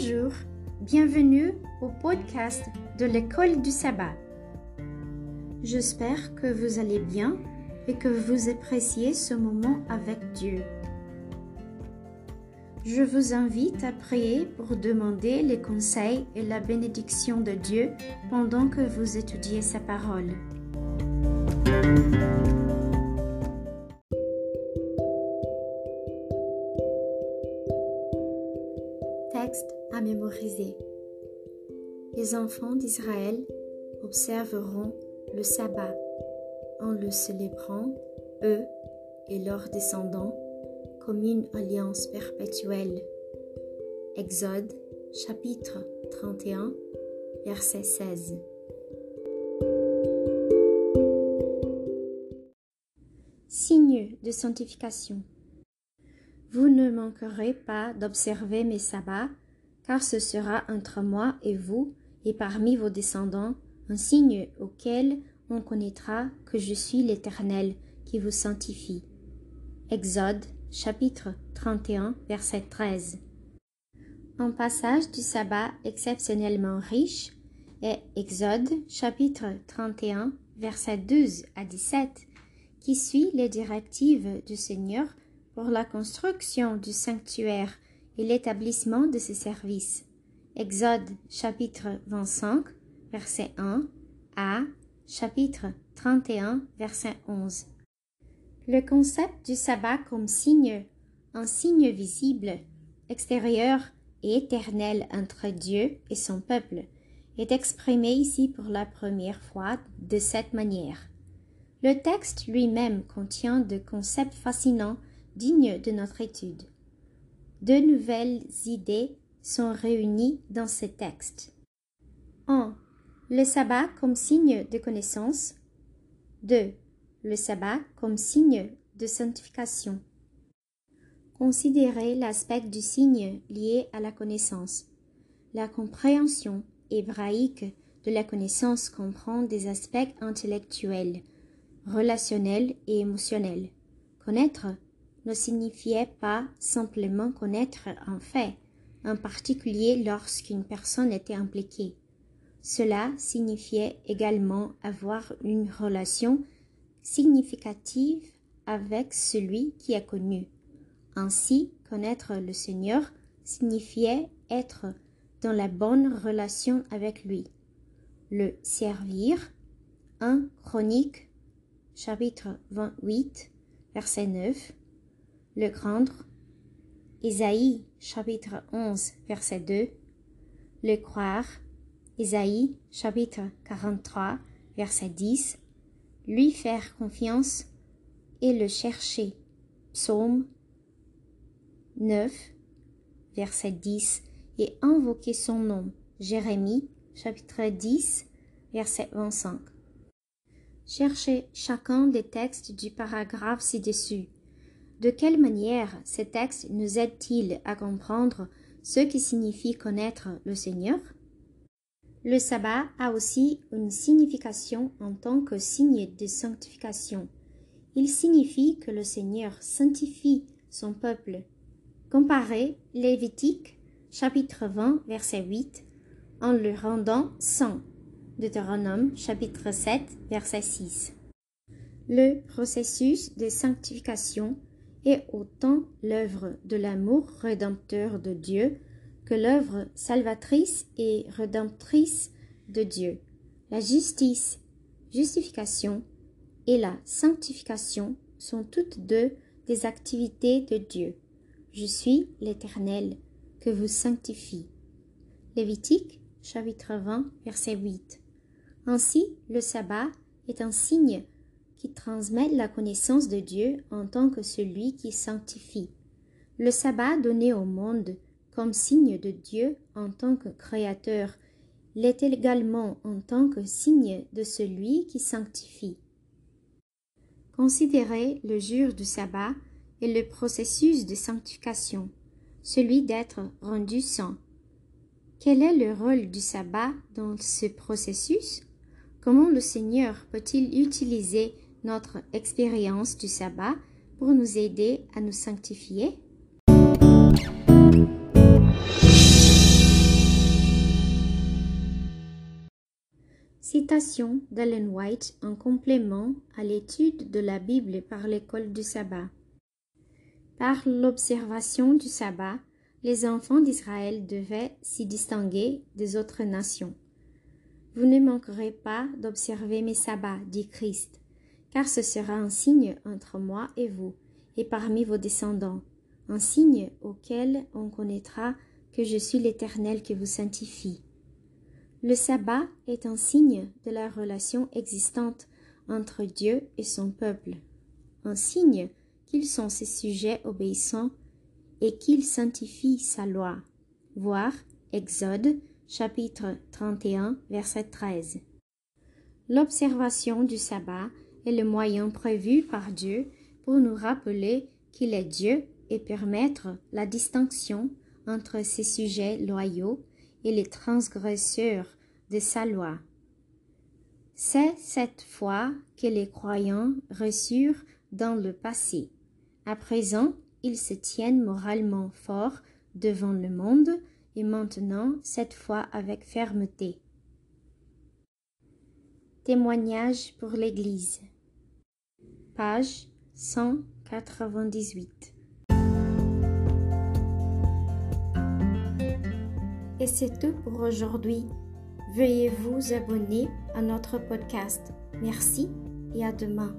Bonjour, bienvenue au podcast de l'école du sabbat. J'espère que vous allez bien et que vous appréciez ce moment avec Dieu. Je vous invite à prier pour demander les conseils et la bénédiction de Dieu pendant que vous étudiez sa parole. À mémoriser. Les enfants d'Israël observeront le sabbat en le célébrant, eux et leurs descendants, comme une alliance perpétuelle. Exode chapitre 31 verset 16. Signe de sanctification. Vous ne manquerez pas d'observer mes sabbats, car ce sera entre moi et vous et parmi vos descendants un signe auquel on connaîtra que je suis l'Éternel qui vous sanctifie. Exode chapitre 31 verset 13. Un passage du sabbat exceptionnellement riche est Exode chapitre 31 verset 12 à 17 qui suit les directives du Seigneur pour la construction du sanctuaire et l'établissement de ses services. Exode chapitre 25 verset 1 à chapitre 31 verset 11. Le concept du sabbat comme signe, un signe visible, extérieur et éternel entre Dieu et son peuple, est exprimé ici pour la première fois de cette manière. Le texte lui-même contient de concepts fascinants dignes de notre étude. Deux nouvelles idées sont réunies dans ce texte. 1. Le sabbat comme signe de connaissance. 2. Le sabbat comme signe de sanctification. Considérez l'aspect du signe lié à la connaissance. La compréhension hébraïque de la connaissance comprend des aspects intellectuels, relationnel et émotionnel. Connaître ne signifiait pas simplement connaître un fait, en particulier lorsqu'une personne était impliquée. Cela signifiait également avoir une relation significative avec celui qui a connu. Ainsi, connaître le Seigneur signifiait être dans la bonne relation avec lui. Le servir, un Chronique chapitre 28, verset 9, le craindre, Isaïe chapitre 11, verset 2, le croire, Isaïe chapitre 43, verset 10, lui faire confiance et le chercher. Psaume 9, verset 10, et invoquer son nom. Jérémie chapitre 10, verset 25. Cherchez chacun des textes du paragraphe ci-dessus. De quelle manière ces textes nous aident-ils à comprendre ce qui signifie connaître le Seigneur? Le sabbat a aussi une signification en tant que signe de sanctification. Il signifie que le Seigneur sanctifie son peuple. Comparez Lévitique chapitre 20 verset 8 en le rendant saint. Deutéronome chapitre 7 verset 6. Le processus de sanctification est autant l'œuvre de l'amour rédempteur de Dieu que l'œuvre salvatrice et rédemptrice de Dieu. La justice, justification et la sanctification sont toutes deux des activités de Dieu. Je suis l'Éternel que vous sanctifie. Lévitique chapitre 20 verset 8. Ainsi, le sabbat est un signe qui transmet la connaissance de Dieu en tant que celui qui sanctifie. Le sabbat donné au monde comme signe de Dieu en tant que créateur l'est également en tant que signe de celui qui sanctifie. Considérez le jour du sabbat et le processus de sanctification, celui d'être rendu saint. Quel est le rôle du sabbat dans ce processus? Comment le Seigneur peut-il utiliser notre expérience du sabbat pour nous aider à nous sanctifier Citation d'Allen White en complément à l'étude de la Bible par l'école du sabbat. Par l'observation du sabbat, les enfants d'Israël devaient s'y distinguer des autres nations. Vous ne manquerez pas d'observer mes sabbats, dit Christ, car ce sera un signe entre moi et vous, et parmi vos descendants, un signe auquel on connaîtra que je suis l'Éternel qui vous sanctifie. Le sabbat est un signe de la relation existante entre Dieu et son peuple, un signe qu'ils sont ses sujets obéissants et qu'il sanctifie sa loi. Voir Exode chapitre 31 verset 13. L'observation du sabbat est le moyen prévu par Dieu pour nous rappeler qu'il est Dieu et permettre la distinction entre ses sujets loyaux et les transgresseurs de sa loi. C'est cette foi que les croyants reçurent dans le passé. À présent, ils se tiennent moralement forts devant le monde et maintenant cette fois avec fermeté. Témoignage pour l'Église. Page 198. Et c'est tout pour aujourd'hui. Veuillez vous abonner à notre podcast. Merci et à demain.